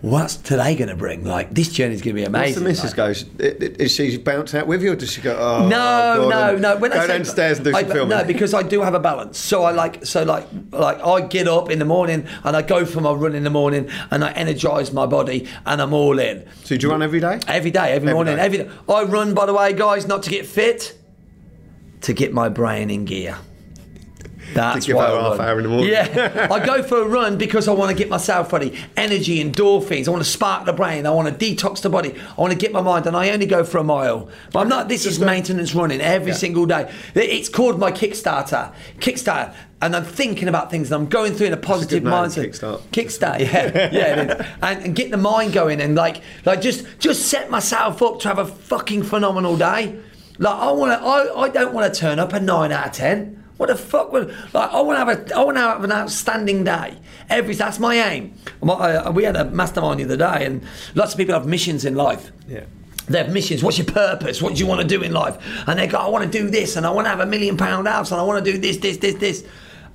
What's today going to bring? Like this journey's going to be amazing. What's the missus like. goes? i- i- Is she bounce out with you, or does she go? Oh, No, God, no, no. When I go say- downstairs and do I, some filming. No, because I do have a balance. So I like, so like, like I get up in the morning and I go for my run in the morning and I energise my body and I'm all in so do you run every day? every day, every, Every morning, day. every day. I run, by the way, guys, not to get fit, to get my brain in gear. That's give why her I half run. hour in the morning. Yeah, I go for a run because I want to get myself ready. Energy, endorphins. I want to spark the brain. I want to detox the body. I want to get my mind. And I only go for a mile. But I'm not. This is uh, maintenance running every Yeah. single day. It's called my Kickstarter. Kickstart. And I'm thinking about things and I'm going through in a positive name, mindset. Kickstart. Kickstart, yeah, [LAUGHS] yeah. And, and get the mind going and like, like just, just set myself up to have a fucking phenomenal day. Like I want to, I, I don't want to turn up a nine out of ten. What the fuck? Would, like I want to have a, I want to have an outstanding day. Every that's my aim. Uh, we had a mastermind the other day, and lots of people have missions in life. Yeah. They have missions. What's your purpose? What do you want to do in life? And they go, I want to do this, and I want to have a million pound house, and I want to do this, this, this, this.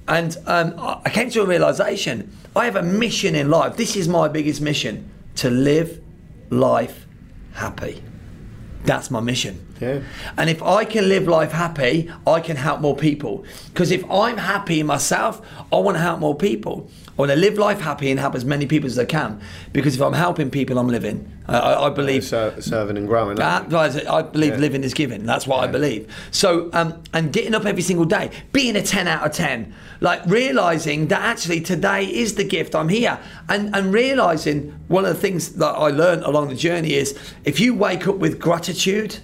And um, I came to a realization. I have a mission in life. This is my biggest mission: to live life happy. That's my mission. Yeah. And if I can live life happy, I can help more people. Because if I'm happy myself, I want to help more people. I want to live life happy and help as many people as I can. Because if I'm helping people, I'm living. I, I, believe Ser- serving and growing. that, I believe Yeah. living is giving. That's what I believe. So, um, and getting up every single day, being a 10 out of 10, like realizing that actually today is the gift, I'm here. And, and realizing one of the things that I learned along the journey is if you wake up with gratitude,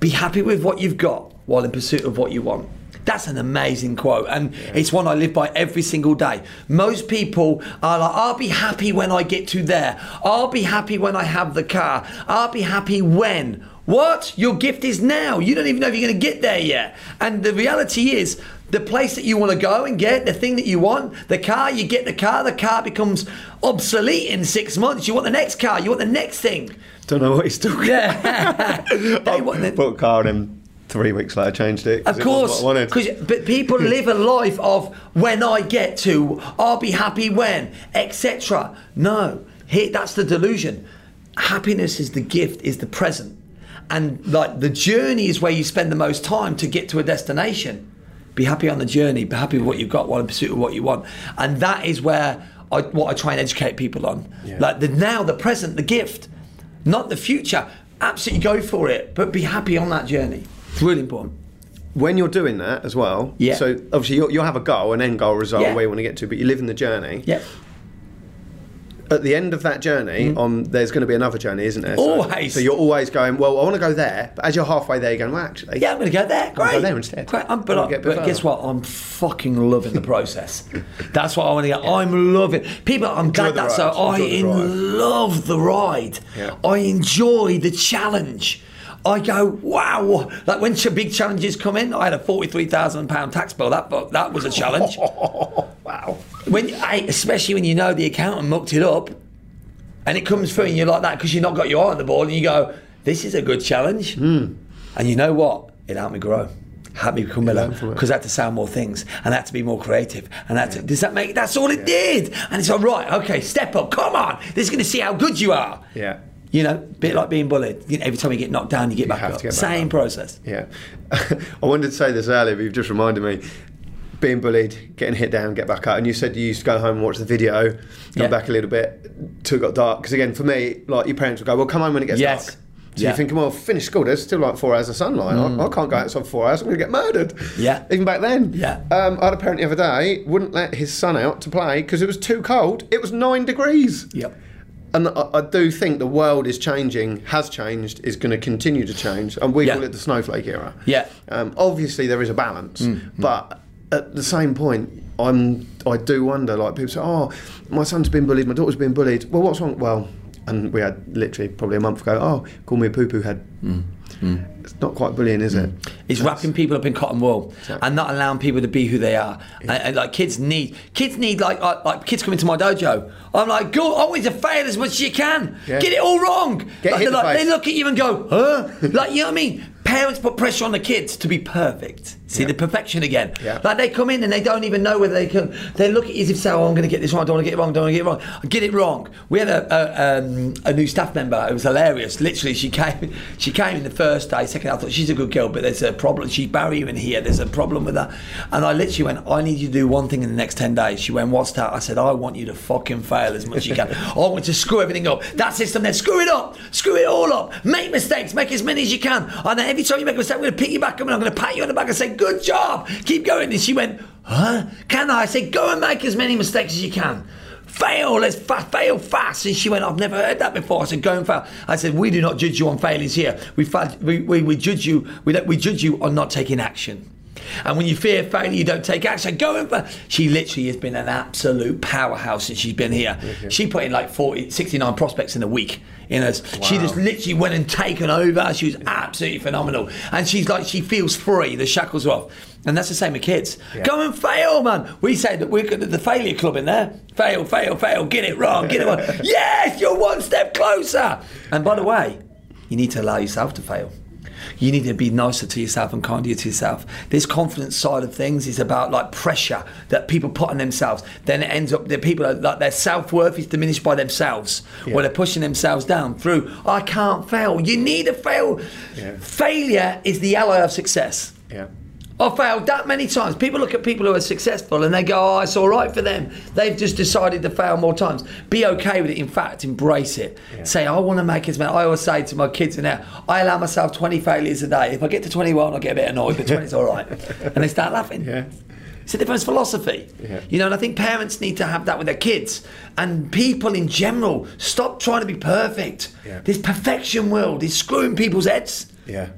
Be happy with what you've got while in pursuit of what you want. That's an amazing quote, and it's one I live by every single day. Most people are like, I'll be happy when I get to there. I'll be happy when I have the car. I'll be happy when. What? Your gift is now. You don't even know if you're going to get there yet. And the reality is, the place that you want to go and get, the thing that you want, the car, you get the car, the car becomes obsolete in six months. You want the next car, you want the next thing. Don't know what he's talking Yeah. [LAUGHS] They want the- Bought a car and three weeks later changed it. Of it course, what I wanted. 'cause- but people [LAUGHS] live a life of when I get to, I'll be happy when, etc. No, here that's the delusion. Happiness is the gift, is the present, and like the journey is where you spend the most time to get to a destination. Be happy on the journey. Be happy with what you've got while in pursuit of what you want, and that is where I, what I try and educate people on. Like the now, the present, the gift, not the future. Absolutely go for it, but be happy on that journey. It's really important. when you're doing that as well, Yeah. so obviously you'll, you'll have a goal, an end goal result Yeah. where you want to get to, but you live in the journey. Yeah. At the end of that journey, um, there's going to be another journey, isn't there? So- Mm. Always. So, you're always going, well, I want to go there, but as you're halfway there, you're going, well, actually, Yeah, I'm going to go there. Great. go there instead. Great. I'm, but, I, but guess what? I'm fucking loving the process. that's what I want to get. I'm loving. People, I'm Enjoy glad that's so. I love the ride. Yeah. I enjoy the challenge. I go, wow! Like when big challenges come in, I had a forty-three thousand pound tax bill. That that was a challenge. [LAUGHS] wow. when I, especially when you know the accountant mucked it up, and it comes through, and you're like that because you've not got your eye on the ball, and you go, "This is a good challenge," Hmm. and you know what? It helped me grow. Helped me become better because I had to sound more things and I had to be more creative. And that does that make that's all it did. And it's all right. Okay, step up. Come on. This is going to see how good you are. Yeah. You know, bit like being bullied. You every time you get knocked down, you get back have up. get back Same up. process. Yeah. [LAUGHS] I wanted to say this earlier, but you've just reminded me. Being bullied, getting hit down, get back up. And you said you used to go home and watch the video, go Yeah. back a little bit till it got dark. Because again, for me, like your parents would go, well, come home when it gets Yes. dark. So Yeah. Mm. you're thinking, well, finish school, there's still like four hours of sunlight. I, I can't go outside for four hours, I'm going to get murdered. Yeah. Even back then. Yeah. Um, I had a parent the other day, wouldn't let his son out to play because it was too cold. It was nine degrees. Yep. And I, I do think the world is changing, has changed, is going to continue to change, and we Yeah. call it the snowflake era. Yeah. Um, obviously, there is a balance, Mm, but at the same point, I'm I do wonder. Like people say, "Oh, my son's been bullied, my daughter's been bullied." Well, what's wrong? Well, and we had literally probably a month ago. Oh, call me a poo poo head. Mm, It's not quite bullying, is it? Mm. It's wrapping people up in cotton wool and not allowing people to be who they are. And, and, like kids need, kids need like, like like kids come into my dojo. I'm like, go, I want you to fail as much as you can. Yeah. Get it all wrong. Get like, hit the like- face. they look at you and go, huh? like you know what I mean? Parents put pressure on the kids to be perfect. See Yeah. the perfection again. Yeah. Like they come in and they don't even know whether they can. They look at you as if say, "Oh, I'm going to get this wrong. I don't want to get it wrong. Don't want to get it wrong. I get it wrong." We had a a, um, a new staff member. It was hilarious. Literally, she came. [LAUGHS] She came in the first day. Second, I thought she's a good girl, but there's a problem. She's barrier in here. There's a problem with that. And I literally went, "I need you to do one thing in the next ten days." She went, "What's that?" I said, "I want you to fucking fail as much as you can. [LAUGHS] I want you to screw everything up. That system, then screw it up. Screw it all up. Make mistakes. Make as many as you can. And every time you make a mistake, I'm going to pick you back up and I'm going to pat you on the back and say, "Good job. Keep going." And she went, "Huh? Can I?" I said, "Go and make as many mistakes as you can." Fail, let's fa- fail fast. And she went, I've never heard that before. I said, go and fail. I said, we do not judge you on failures here. We, we, we, we judge you, we, we judge you on not taking action. And when you fear failure, you don't take action. Go and fa-. She literally has been an absolute powerhouse since she's been here. She put in like 40, 69 prospects in a week. In us, she just literally went and taken over. She was absolutely phenomenal, and she's like she feels free. The shackles are off, and that's the same with kids. Go and fail, man. We say that we're the failure club in there. Fail, fail, fail. Get it wrong. Get it wrong. [LAUGHS] yes, you're one step closer. And by the way, you need to allow yourself to fail. You need to be nicer to yourself and kinder to yourself. This confidence side of things is about like pressure that people put on themselves. Then it ends up that people are like their self worth is diminished by themselves, or they're pushing themselves down through. I can't fail. You need to fail. Yeah. Failure is the ally of success. Yeah. I've failed that many times. People look at people who are successful and they go, oh, it's all right for them. They've just decided to fail more times. Be okay with it. In fact, embrace it. Say, I want to make as many. I always say to my kids now, I allow myself 20 failures a day. If I get to 21, I get a bit annoyed, but 20 is all right. [LAUGHS] And they start laughing. Yeah. It's a different philosophy. Yeah. You know, and I think parents need to have that with their kids. And people in general, stop trying to be perfect. Yeah. This perfection world is screwing people's heads. Yeah.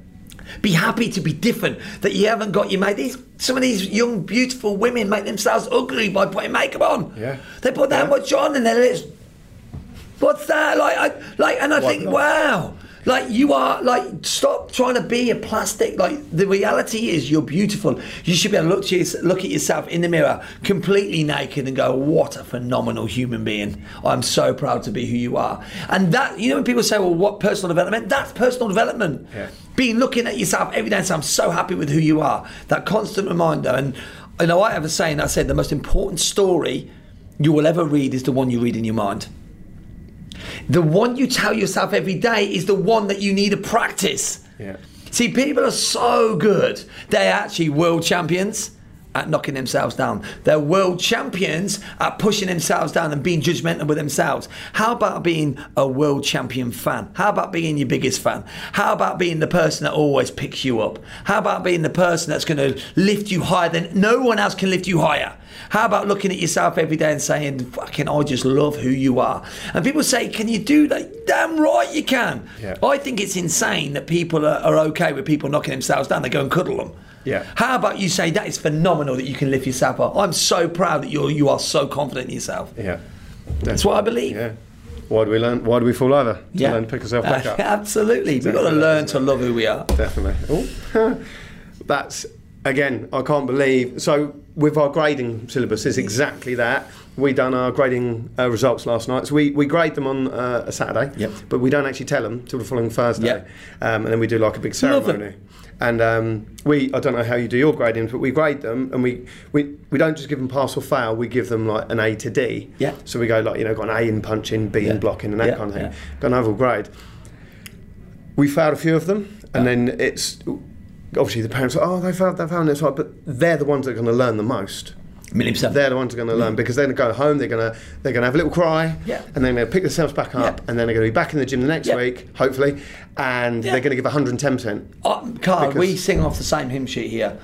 Be happy to be different. That you haven't got your mate. These some of these young, beautiful women make themselves ugly by putting makeup on. Yeah. They put that Yeah. much on and they're just, what's that? Like, I, like, and I What think, not? wow. Like you are like stop trying to be a plastic. Like the reality is you're beautiful. You should be able to look to your, look at yourself in the mirror completely naked and go, "What a phenomenal human being! I'm so proud to be who you are." And that you know when people say, "Well, what personal development?" That's personal development. Yeah. Being looking at yourself every day and saying, "I'm so happy with who you are." That constant reminder. And you know, I have a saying. I said the most important story you will ever read is the one you read in your mind. The one you tell yourself every day is the one that you need to practice. Yeah. See, people are so good. They're actually world champions at knocking themselves down. They're world champions at pushing themselves down and being judgmental with themselves. How about being a world champion fan? How about being your biggest fan? How about being the person that always picks you up? How about being the person that's going to lift you higher than no one else can lift you higher? How about looking at yourself every day and saying, fucking, I just love who you are? And people say, can you do that? Damn right you can. Yeah. I think it's insane that people are, are okay with people knocking themselves down. They go and cuddle them. Yeah. How about you say that is phenomenal that you can lift yourself up? I'm so proud that you're you are so confident in yourself. Yeah. That's what I believe. Yeah. Why do we learn? Why do we fall over? To Yeah. learn to pick ourselves back up. [LAUGHS] Absolutely. We've got to learn to love who we are. Definitely. [LAUGHS] That's again. I can't believe. So with our grading syllabus, it's exactly that. We done our grading uh, results last night. So we, we grade them on uh, a Saturday, Yep. but we don't actually tell them till the following Thursday, Yep. um, and then we do like a big ceremony. And um, we, I don't know how you do your gradings, but we grade them, and we, we, we don't just give them pass or fail. We give them like an A to D. Yeah. So we go like you know, got an A in punching, B Yeah. in blocking, and that Yeah, kind of thing. yeah. Got an overall grade. We failed a few of them, and then it's obviously the parents. are, Oh, they failed, they failed. and It's right, but they're the ones that are going to learn the most. Million percent. They're the ones that are going to learn because they're going to go home. They're going to they're going to have a little cry, Yeah. and then they're going to pick themselves back up, Yeah. and then they're going to be back in the gym the next Yeah. week, hopefully, and they're going to give 110 percent. Uh, Carl, we sing off the same hymn sheet here.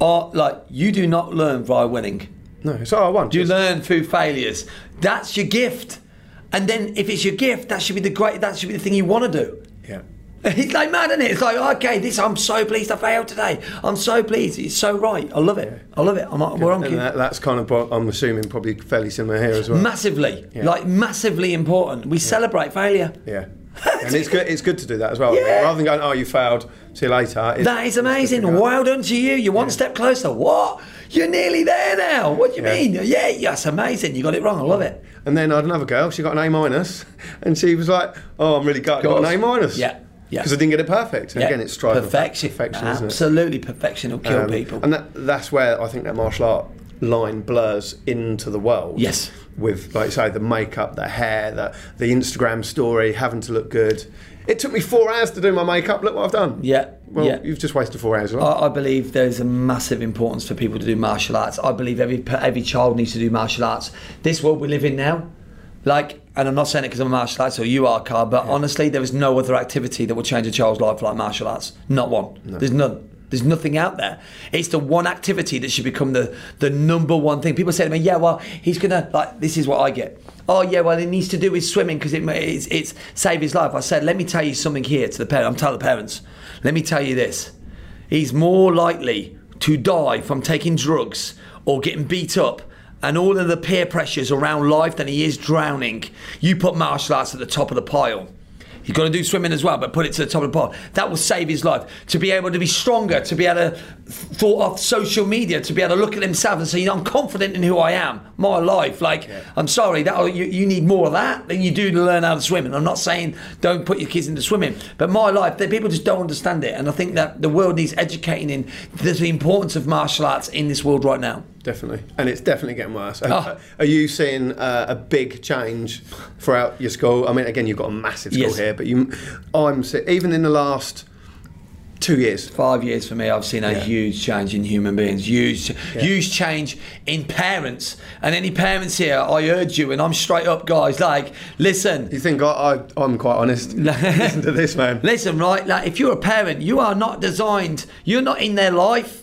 Uh, like you do not learn via winning. No, it's oh, I won. You learn through failures. That's your gift. And then if it's your gift, that should be the great. That should be the thing you want to do. Yeah. [LAUGHS] It's like mad, isn't it? It's like, okay, this. I'm so pleased I failed today. I'm so pleased. It's so right. I love it. I love it. I'm, we're on cue. that, that's kind of I'm assuming probably fairly similar here as well. Massively, Yeah. like massively important. We celebrate failure. yeah. [LAUGHS] and it's good. It's good to do that as well. Yeah. Rather than going, "Oh, you failed. See you later." That is good amazing. Well done to you. You're one step closer. What? You're nearly there now. What do you Yeah. mean? Yeah, that's amazing. You got it wrong. I love it. And then I had another girl. She got an A minus, and she was like, "Oh, I'm really gutted. Got an A minus." Yeah, yeah. Because I didn't get it perfect. And Yeah. Again, it's striving for perfection. perfection, isn't it? Absolutely, perfection will kill Um, people. And that, that's where I think that martial art line blurs into the world. Yes. With, like you say, the makeup, the hair, the, the Instagram story, having to look good. It took me four hours to do my makeup. Look what I've done. Yeah, Well, yeah. you've just wasted four hours. Right? I, I believe there's a massive importance for people to do martial arts. I believe every every child needs to do martial arts. This world we live in now, like, and I'm not saying it because I'm a martial arts or you are, Carl, but honestly, there is no other activity that will change a child's life like martial arts. Not one. There's none. There's nothing out there. It's the one activity that should become the, the number one thing. People say to me, "Yeah, well, he's gonna like." This is what I get. Oh yeah, well, he needs to do his swimming because it, it's it's save his life. I said, let me tell you something here to the parents. I'm telling the parents. Let me tell you this he's more likely to die from taking drugs or getting beat up and all of the peer pressures around life than he is drowning. You put martial arts at the top of the pile. He's got to do swimming as well, but put it to the top of the pile. That will save his life. To be able to be stronger, to be able to thought off social media, to be able to look at himself and say, you know, I'm confident in who I am, my life. Like, I'm sorry, that oh, you, you need more of that than you do to learn how to swim. And I'm not saying don't put your kids into swimming, but my life, that people just don't understand it. And I think that the world needs educating in the, the importance of martial arts in this world right now. Definitely, and it's definitely getting worse. Oh. Are you seeing uh, a big change throughout your school? I mean, again, you've got a massive school Yes. here, but you, I'm even in the last two years. Five years for me, I've seen a Yeah. huge change in human beings, huge, huge change in parents. And any parents here, I urge you, and I'm straight up, guys. Like, listen, You think I, I, I'm quite honest? [LAUGHS] Listen to this, man. Listen, right? Like, if you're a parent, you are not designed. You're not in their life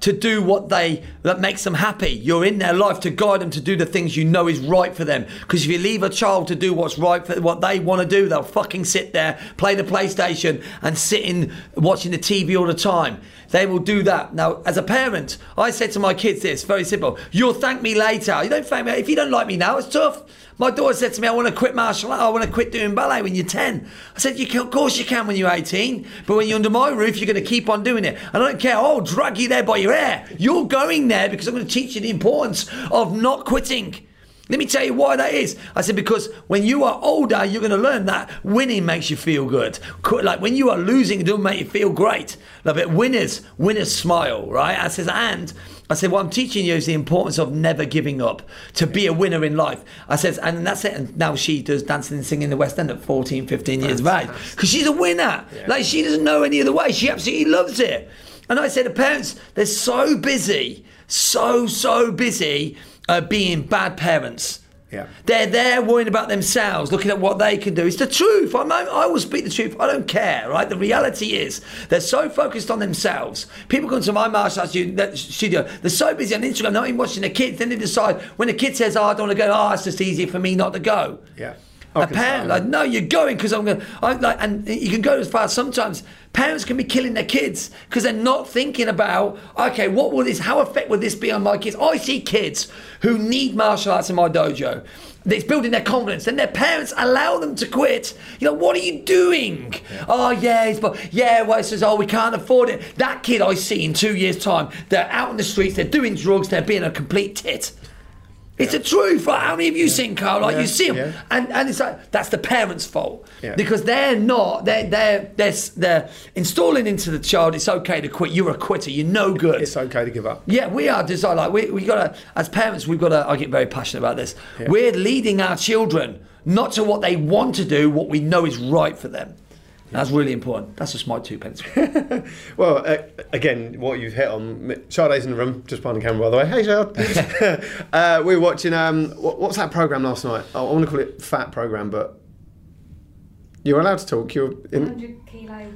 to do what they that makes them happy. You're in their life to guide them to do the things you know is right for them. Because if you leave a child to do what's right for what they want to do, they'll fucking sit there, play the PlayStation, and sit in watching the TV all the time. They will do that. Now, as a parent, I said to my kids this very simple: You'll thank me later. You don't thank me if you don't like me now. It's tough. My daughter said to me, I want to quit martial art. I want to quit doing ballet when you're 10. I said, you can, of course you can when you're 18. But when you're under my roof, you're going to keep on doing it. And I don't care. I'll drag you there by your hair. You're going there because I'm going to teach you the importance of not quitting. Let me tell you why that is. I said, because when you are older, you're going to learn that winning makes you feel good. Like when you are losing, it doesn't make you feel great. Like, but winners, winners smile, right? I says, and I said, what I'm teaching you is the importance of never giving up, to be a winner in life. I says, and that's it. And now she does dancing and singing in the West End at 14, 15 years of age. Because she's a winner. Yeah. Like she doesn't know any other way. She absolutely loves it. And I said, the parents, they're so busy, so, so busy uh, being bad parents yeah. They're there worrying about themselves, looking at what they can do. It's the truth. I, I will speak the truth. I don't care, right? The reality is they're so focused on themselves. People come to my martial arts studio, they're so busy on Instagram, not even watching the kids. Then they decide when the kid says, oh, I don't want to go, oh, it's just easier for me not to go. Yeah. A parent, like, no, you're going because I'm going. I like, and you can go as far. Sometimes parents can be killing their kids because they're not thinking about, okay, what will this? How effect will this be on my kids? I see kids who need martial arts in my dojo. It's building their confidence. Then their parents allow them to quit. You know, what are you doing? Yeah. Oh yeah, but yeah. Well, it says, oh, we can't afford it. That kid I see in two years' time, they're out in the streets, they're doing drugs, they're being a complete tit. It's the truth. Like, how many of you seen Carl? Like you see them, and and it's like that's the parents' fault because they're not they're they're they're they're installing into the child. It's okay to quit. You're a quitter. You're no good. It's okay to give up. Yeah, we are designed like we we gotta as parents we've gotta. I get very passionate about this. We're leading our children not to what they want to do, what we know is right for them. That's really important. That's a smart two pence. [LAUGHS] well, uh, again, what you've hit on. Sade's in the room, just behind the camera, by the way. Hey, Sade. [LAUGHS] uh, we were watching. Um, what, what's that program last night? Oh, I want to call it Fat Program, but you're allowed to talk. You're in. 100 kilo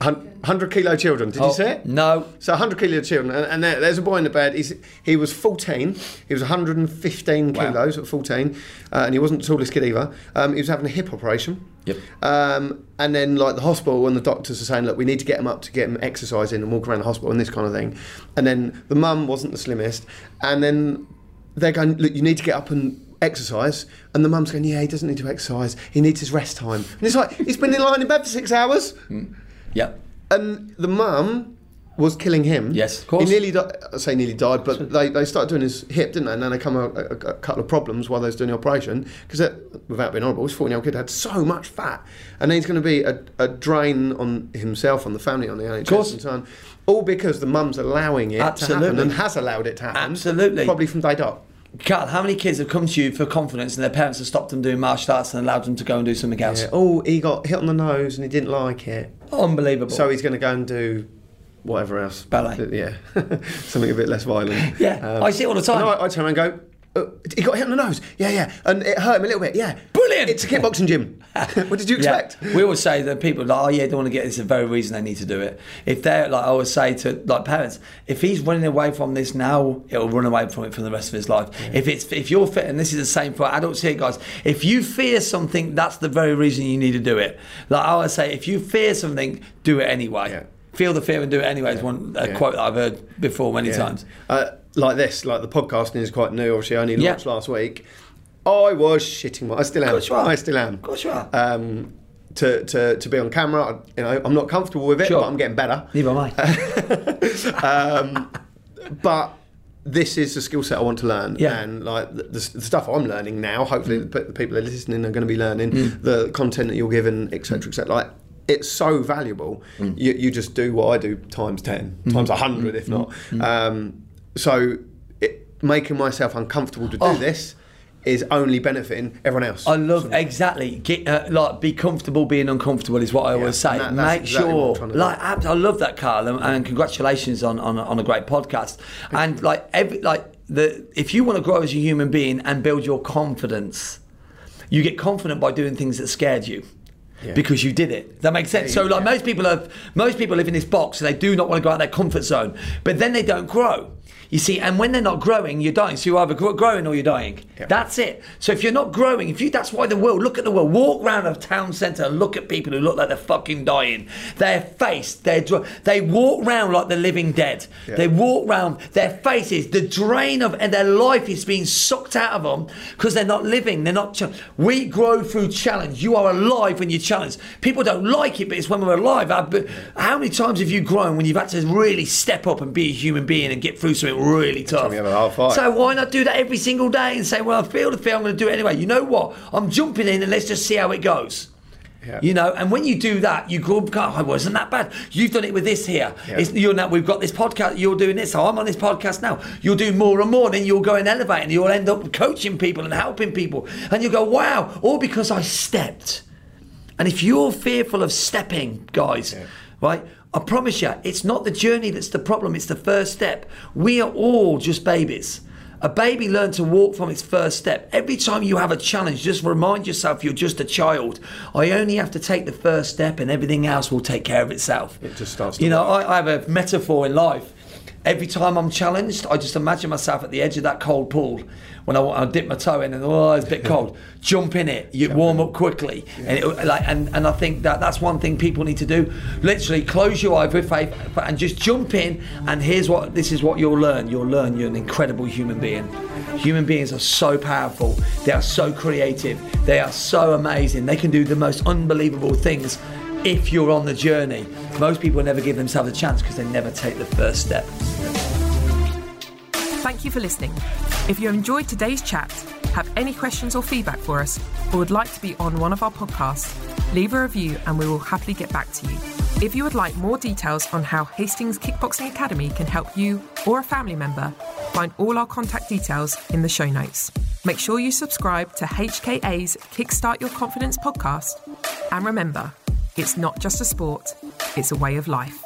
100 kilo children. Did oh, you see it? No. So 100 kilo children, and, and there, there's a boy in the bed. He's, he was 14. He was 115 wow. kilos at 14, uh, and he wasn't the tallest kid either. Um, he was having a hip operation. Yep. Um, and then, like the hospital and the doctors are saying, look, we need to get him up to get him exercising and walk around the hospital and this kind of thing. And then the mum wasn't the slimmest, and then they're going, look, you need to get up and exercise. And the mum's going, yeah, he doesn't need to exercise. He needs his rest time. And it's like, he's been in line in bed for six hours. Mm. Yeah. And the mum was killing him. Yes, of course. He nearly died, I say nearly died, but they, they started doing his hip, didn't they? And then they come a, a, a couple of problems while they was doing the operation because, without being horrible, his 14 year old kid had so much fat, and then he's going to be a, a, drain on himself, on the family, on the NHS, and so on. All because the mum's allowing it Absolutely. to happen and has allowed it to happen. Absolutely. Probably from day dot. Carl, how many kids have come to you for confidence and their parents have stopped them doing martial arts and allowed them to go and do something else? Yeah. Oh, he got hit on the nose and he didn't like it. Unbelievable. So he's going to go and do whatever else. Ballet. Yeah. [LAUGHS] Something a bit less violent. yeah. Um, I see it all the time. I, I turn around and go, he got hit on the nose. Yeah, yeah. And it hurt him a little bit. Yeah. Brilliant. It's a kickboxing gym. [LAUGHS] what did you expect? Yeah. We always say that people are like, oh yeah, they want to get this. Is the very reason they need to do it. If they're like, I always say to like parents, if he's running away from this now, he'll run away from it for the rest of his life. Yeah. If it's if you're fit, and this is the same for adults here, guys. If you fear something, that's the very reason you need to do it. Like I always say, if you fear something, do it anyway. Yeah. Feel the fear and do it anyway. Is one a quote that I've heard before many times. Uh, like this, like the podcasting is quite new. Obviously, I only launched last week. I was shitting. My, I still am. I still am. Of course you are. Um, to, to, to be on camera, you know, I'm not comfortable with it, sure. but I'm getting better. Neither am I. [LAUGHS] um, but this is the skill set I want to learn, yeah. and like the, the, stuff I'm learning now. Hopefully, mm. the, the, people that are listening are going to be learning mm. the content that you're given, etc., etc. Like it's so valuable. Mm. You, you just do what I do times ten, mm. times hundred, if not. Mm. Um, so it, making myself uncomfortable to do oh. this is only benefiting everyone else. I love exactly get uh, like be comfortable being uncomfortable is what I yeah, always say. That, Make exactly sure like I love that, Carl, and, and congratulations on, on on a great podcast. And like every like the if you want to grow as a human being and build your confidence, you get confident by doing things that scared you. Yeah. because you did it. That makes sense? so like most people have most people live in this box and they do not want to go out of their comfort zone, but then they don't grow. You see, and when they're not growing, you're dying. So you're either growing or you're dying. Yeah. That's it. So if you're not growing, if you, that's why the world. Look at the world. Walk around a town centre and look at people who look like they're fucking dying. Their face, they they walk around like they're living dead. Yeah. They walk around. Their faces, the drain of and their life is being sucked out of them because they're not living. They're not. We grow through challenge. You are alive when you challenge. People don't like it, but it's when we're alive. How many times have you grown when you've had to really step up and be a human being and get through something really tough? have a hard fight. So why not do that every single day and say, well, I feel the fear, I'm going to do it anyway. You know what? I'm jumping in and let's just see how it goes. Yeah. You know, and when you do that, you go, God, I wasn't that bad. You've done it with this here. Yeah. It's, you're now, we've got this podcast. You're doing this. So I'm on this podcast now. You'll do more and more. Then you'll go and elevate, and you'll end up coaching people and helping people. And you go, wow, all because I stepped. And if you're fearful of stepping, guys, Yeah. right? I promise you, it's not the journey that's the problem, it's the first step. We are all just babies. A baby learns to walk from its first step. Every time you have a challenge, just remind yourself you're just a child. I only have to take the first step and everything else will take care of itself. It just starts to You know. I, I have a metaphor in life. Every time I'm challenged, I just imagine myself at the edge of that cold pool when I, I dip my toe in and oh, it's a bit cold. [LAUGHS] Jump in it. You warm up quickly, and, it, like, and and I think that that's one thing people need to do. Literally, close your eyes with faith and just jump in. And here's what this is what you'll learn. You'll learn you're an incredible human being. Human beings are so powerful. They are so creative. They are so amazing. They can do the most unbelievable things if you're on the journey. Most people never give themselves a chance because they never take the first step. Thank you for listening. If you enjoyed today's chat, have any questions or feedback for us, or would like to be on one of our podcasts, leave a review and we will happily get back to you. If you would like more details on how Hastings Kickboxing Academy can help you or a family member, find all our contact details in the show notes. Make sure you subscribe to HKA's Kickstart Your Confidence podcast. And remember, it's not just a sport, it's a way of life.